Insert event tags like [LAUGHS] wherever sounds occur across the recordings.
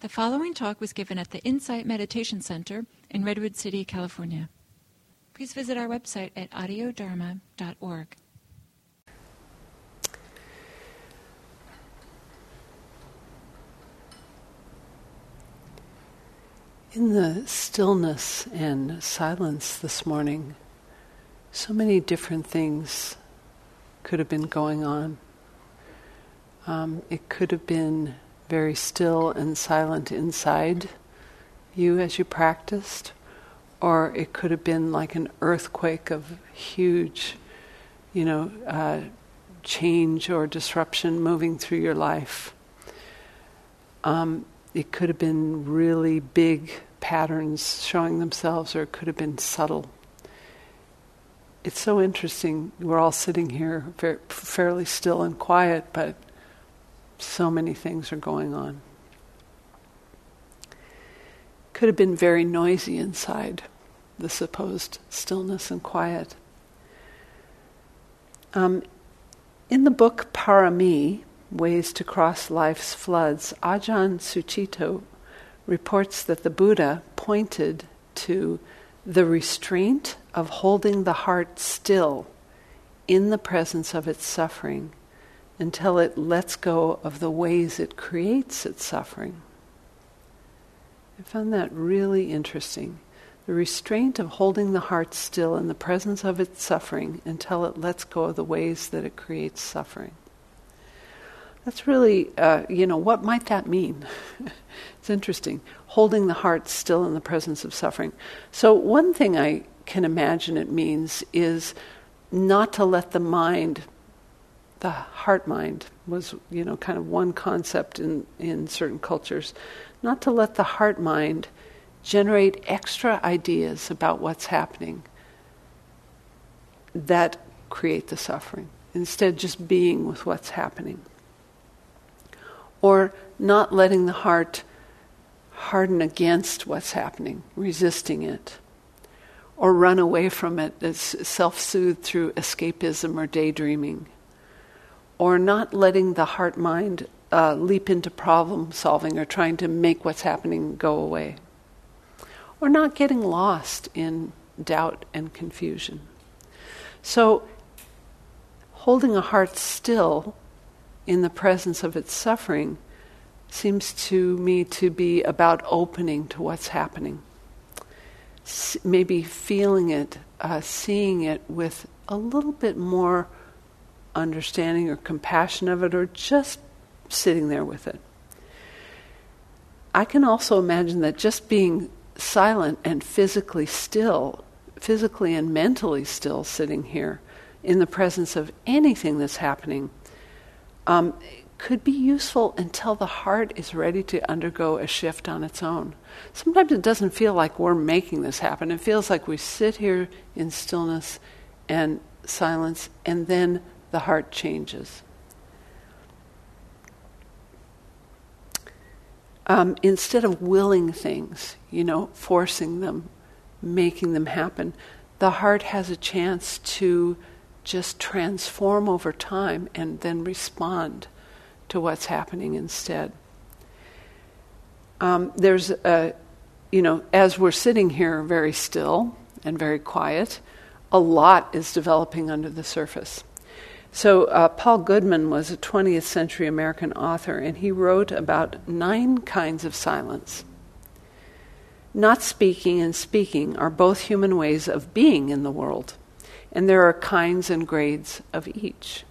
The following talk was given at the Insight Meditation Center in Redwood City, California. Please visit our website at audiodharma.org. In the stillness and silence this morning, so many different things could have been going on. Um, it could have been very still and silent inside you as you practiced, or it could have been like an earthquake of huge, you know, uh, change or disruption moving through your life. Um, it could have been really big patterns showing themselves, or it could have been subtle. It's so interesting. We're all sitting here fairly still and quiet, but so many things are going on. Could have been very noisy inside, the supposed stillness and quiet. Um, in the book Parami, Ways to Cross Life's Floods, Ajahn Sucitto reports that the Buddha pointed to the restraint of holding the heart still in the presence of its suffering until it lets go of the ways it creates its suffering. I found that really interesting. The restraint of holding the heart still in the presence of its suffering until it lets go of the ways that it creates suffering. That's really, uh, you know, what might that mean? [LAUGHS] it's interesting. Holding the heart still in the presence of suffering. So, one thing I can imagine it means is not to let the mind the heart mind was, you know, kind of one concept in, in certain cultures. Not to let the heart mind generate extra ideas about what's happening that create the suffering. Instead, just being with what's happening. Or not letting the heart harden against what's happening, resisting it. Or run away from it as self soothed through escapism or daydreaming or not letting the heart mind uh, leap into problem solving or trying to make what's happening go away, or not getting lost in doubt and confusion. So, holding a heart still in the presence of its suffering seems to me to be about opening to what's happening. S- maybe feeling it, uh, seeing it with a little bit more understanding or compassion of it or just sitting there with it. I can also imagine that just being silent and physically still, physically and mentally still sitting here in the presence of anything that's happening um, could be useful until the heart is ready to undergo a shift on its own. Sometimes it doesn't feel like we're making this happen. It feels like we sit here in stillness and silence, and then the heart changes. Um, instead of willing things, you know, forcing them, making them happen, the heart has a chance to just transform over time and then respond to what's happening instead. Um, there's a, you know, as we're sitting here very still and very quiet, a lot is developing under the surface. So, uh, Paul Goodman was a 20th century American author, and he wrote about nine kinds of silence. Not speaking and speaking are both human ways of being in the world, and there are kinds and grades of each.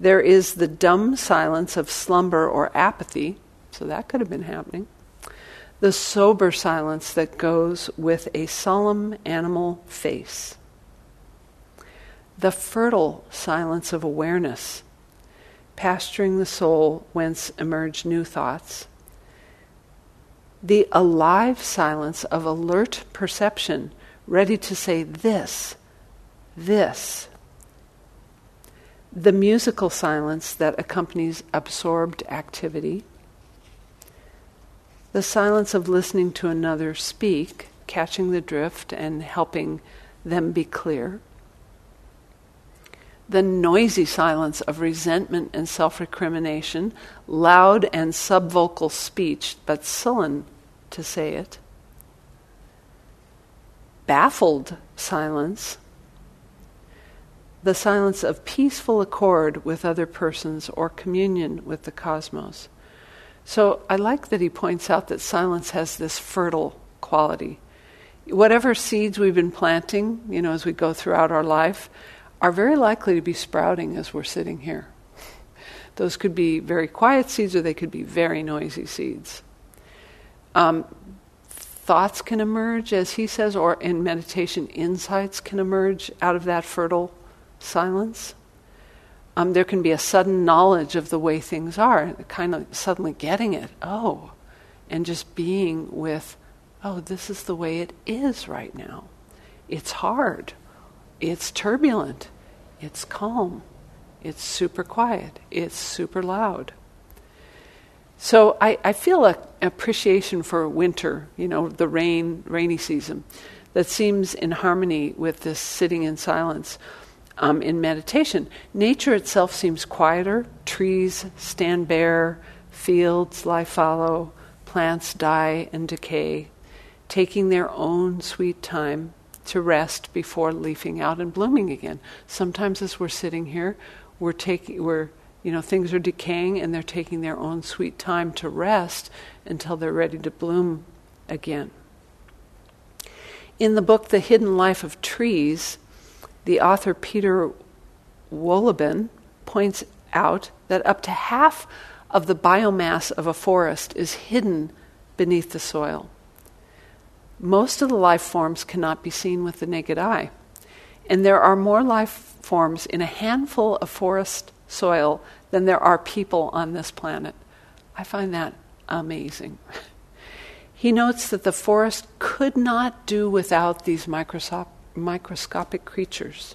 There is the dumb silence of slumber or apathy, so that could have been happening. The sober silence that goes with a solemn animal face the fertile silence of awareness, pasturing the soul whence emerge new thoughts, the alive silence of alert perception, ready to say this, this, the musical silence that accompanies absorbed activity, the silence of listening to another speak, catching the drift and helping them be clear the noisy silence of resentment and self recrimination, loud and subvocal speech, but sullen to say it, baffled silence, the silence of peaceful accord with other persons or communion with the cosmos. So I like that he points out that silence has this fertile quality. Whatever seeds we've been planting, you know, as we go throughout our life, are very likely to be sprouting as we're sitting here. Those could be very quiet seeds or they could be very noisy seeds. Um, thoughts can emerge, as he says, or in meditation, insights can emerge out of that fertile silence. Um, there can be a sudden knowledge of the way things are, kind of suddenly getting it. Oh, and just being with, oh, this is the way it is right now. It's hard. It's turbulent. It's calm. It's super quiet. It's super loud. So I, I feel an appreciation for winter, you know, the rain, rainy season, that seems in harmony with this sitting in silence um, in meditation. Nature itself seems quieter. Trees stand bare, fields lie fallow, plants die and decay, taking their own sweet time to rest before leafing out and blooming again. Sometimes, as we're sitting here, we're taking we're you know things are decaying and they're taking their own sweet time to rest until they're ready to bloom again. In the book The Hidden Life of Trees, the author Peter Wohlleben points out that up to half of the biomass of a forest is hidden beneath the soil. Most of the life forms cannot be seen with the naked eye. And there are more life forms in a handful of forest soil than there are people on this planet. I find that amazing. [LAUGHS] He notes that the forest could not do without these microscopic creatures,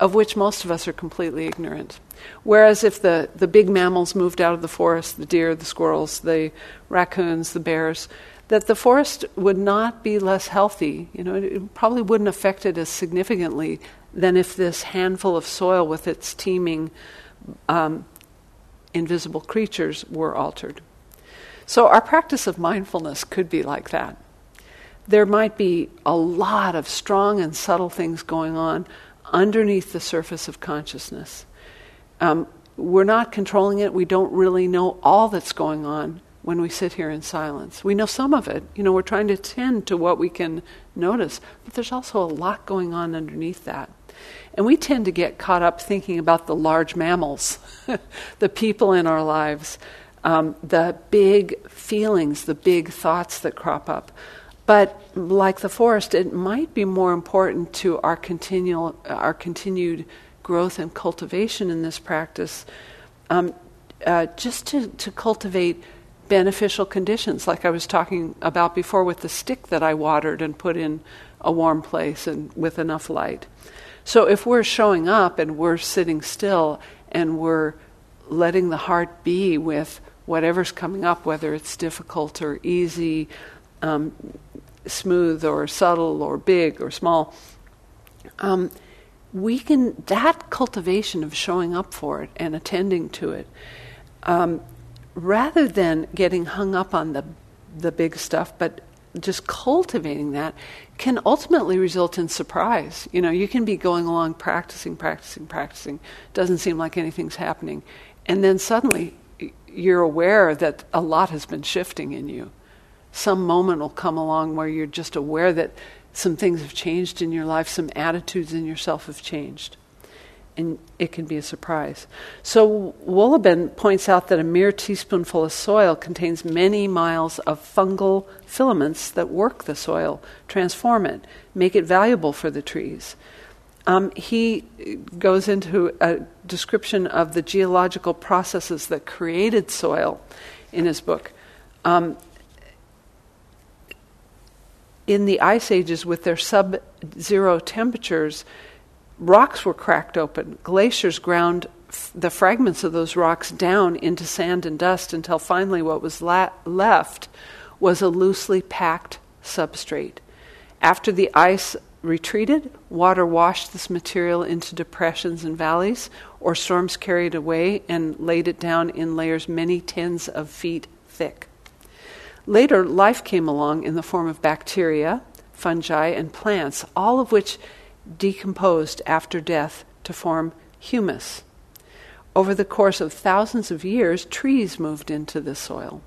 of which most of us are completely ignorant. Whereas if the, the big mammals moved out of the forest, the deer, the squirrels, the raccoons, the bears, that the forest would not be less healthy. You know, it probably wouldn't affect it as significantly than if this handful of soil with its teeming um, invisible creatures were altered. So, our practice of mindfulness could be like that. There might be a lot of strong and subtle things going on underneath the surface of consciousness. Um, we're not controlling it, we don't really know all that's going on when we sit here in silence. We know some of it. You know, we're trying to tend to what we can notice, but there's also a lot going on underneath that. And we tend to get caught up thinking about the large mammals, [LAUGHS] the people in our lives, um, the big feelings, the big thoughts that crop up. But like the forest, it might be more important to our continual, our continued growth and cultivation in this practice, um, uh, just to, to cultivate beneficial conditions, like I was talking about before with the stick that I watered and put in a warm place and with enough light. So if we're showing up and we're sitting still and we're letting the heart be with whatever's coming up, whether it's difficult or easy, um, smooth or subtle or big or small, um, we can, that cultivation of showing up for it and attending to it um, rather than getting hung up on the the big stuff, but just cultivating that can ultimately result in surprise. You know, you can be going along practicing, practicing, practicing. Doesn't seem like anything's happening, and then suddenly you're aware that a lot has been shifting in you. Some moment will come along where you're just aware that some things have changed in your life, some attitudes in yourself have changed and it can be a surprise. So Wohlleben points out that a mere teaspoonful of soil contains many miles of fungal filaments that work the soil, transform it, make it valuable for the trees. Um, he goes into a description of the geological processes that created soil in his book. Um, in the ice ages, with their sub zero temperatures, rocks were cracked open. Glaciers ground f- the fragments of those rocks down into sand and dust until finally what was la- left was a loosely packed substrate. After the ice retreated, water washed this material into depressions and valleys, or storms carried away and laid it down in layers many tens of feet thick. Later, life came along in the form of bacteria, fungi, and plants, all of which decomposed after death to form humus. Over the course of thousands of years, trees moved into the soil,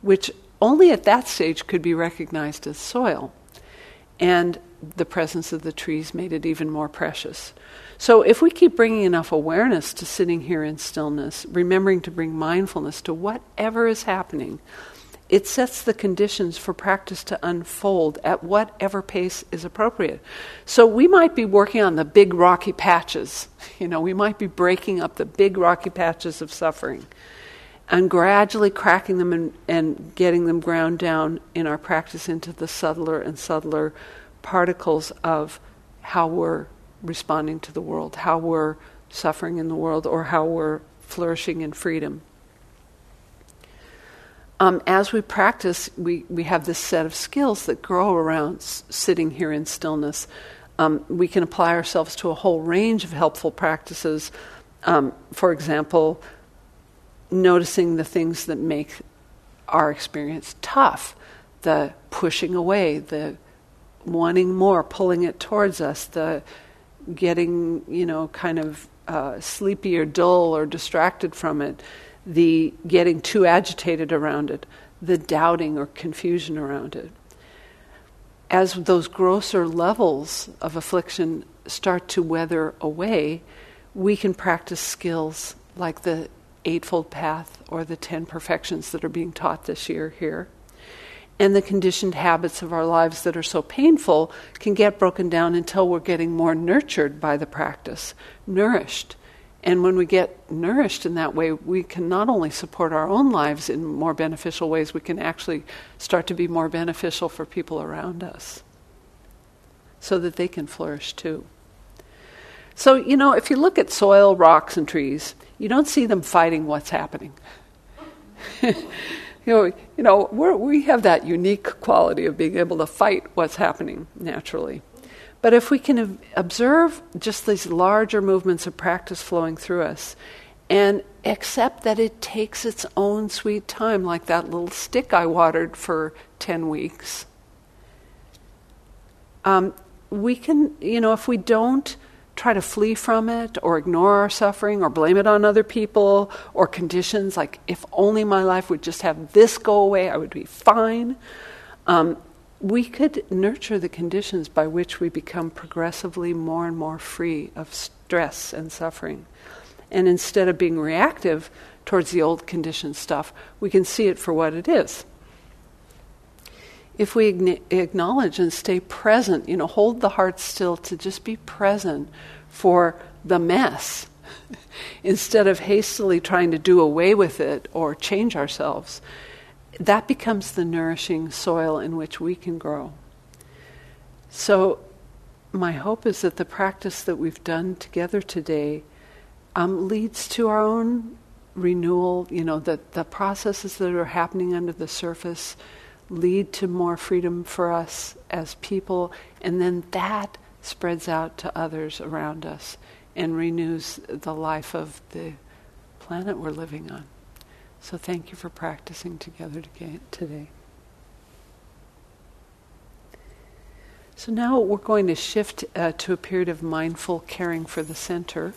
which only at that stage could be recognized as soil. And the presence of the trees made it even more precious. So, if we keep bringing enough awareness to sitting here in stillness, remembering to bring mindfulness to whatever is happening, it sets the conditions for practice to unfold at whatever pace is appropriate. So we might be working on the big rocky patches. [LAUGHS] You know, we might be breaking up the big rocky patches of suffering and gradually cracking them and, and getting them ground down in our practice into the subtler and subtler particles of how we're responding to the world, how we're suffering in the world, or how we're flourishing in freedom um, as we practice, we, we have this set of skills that grow around s- sitting here in stillness. Um, we can apply ourselves to a whole range of helpful practices. Um, for example, noticing the things that make our experience tough, the pushing away, the wanting more, pulling it towards us, the getting, you know, kind of uh, sleepy or dull or distracted from it the getting too agitated around it, the doubting or confusion around it. As those grosser levels of affliction start to weather away, we can practice skills like the Eightfold Path or the Ten Perfections that are being taught this year here. And the conditioned habits of our lives that are so painful can get broken down until we're getting more nurtured by the practice, nourished and when we get nourished in that way, we can not only support our own lives in more beneficial ways, we can actually start to be more beneficial for people around us so that they can flourish too. So, you know, if you look at soil, rocks, and trees, you don't see them fighting what's happening. [LAUGHS] you know, you know we have that unique quality of being able to fight what's happening naturally. But if we can observe just these larger movements of practice flowing through us and accept that it takes its own sweet time, like that little stick I watered for 10 weeks, um, we can, you know, if we don't try to flee from it or ignore our suffering or blame it on other people or conditions, like if only my life would just have this go away, I would be fine. Um, we could nurture the conditions by which we become progressively more and more free of stress and suffering. And instead of being reactive towards the old conditioned stuff, we can see it for what it is. If we acknowledge and stay present, you know, hold the heart still to just be present for the mess [LAUGHS] instead of hastily trying to do away with it or change ourselves that becomes the nourishing soil in which we can grow. So, my hope is that the practice that we've done together today um, leads to our own renewal. You know, that the processes that are happening under the surface lead to more freedom for us as people, and then that spreads out to others around us and renews the life of the planet we're living on. So thank you for practicing together today. So now we're going to shift uh, to a period of mindful caring for the center.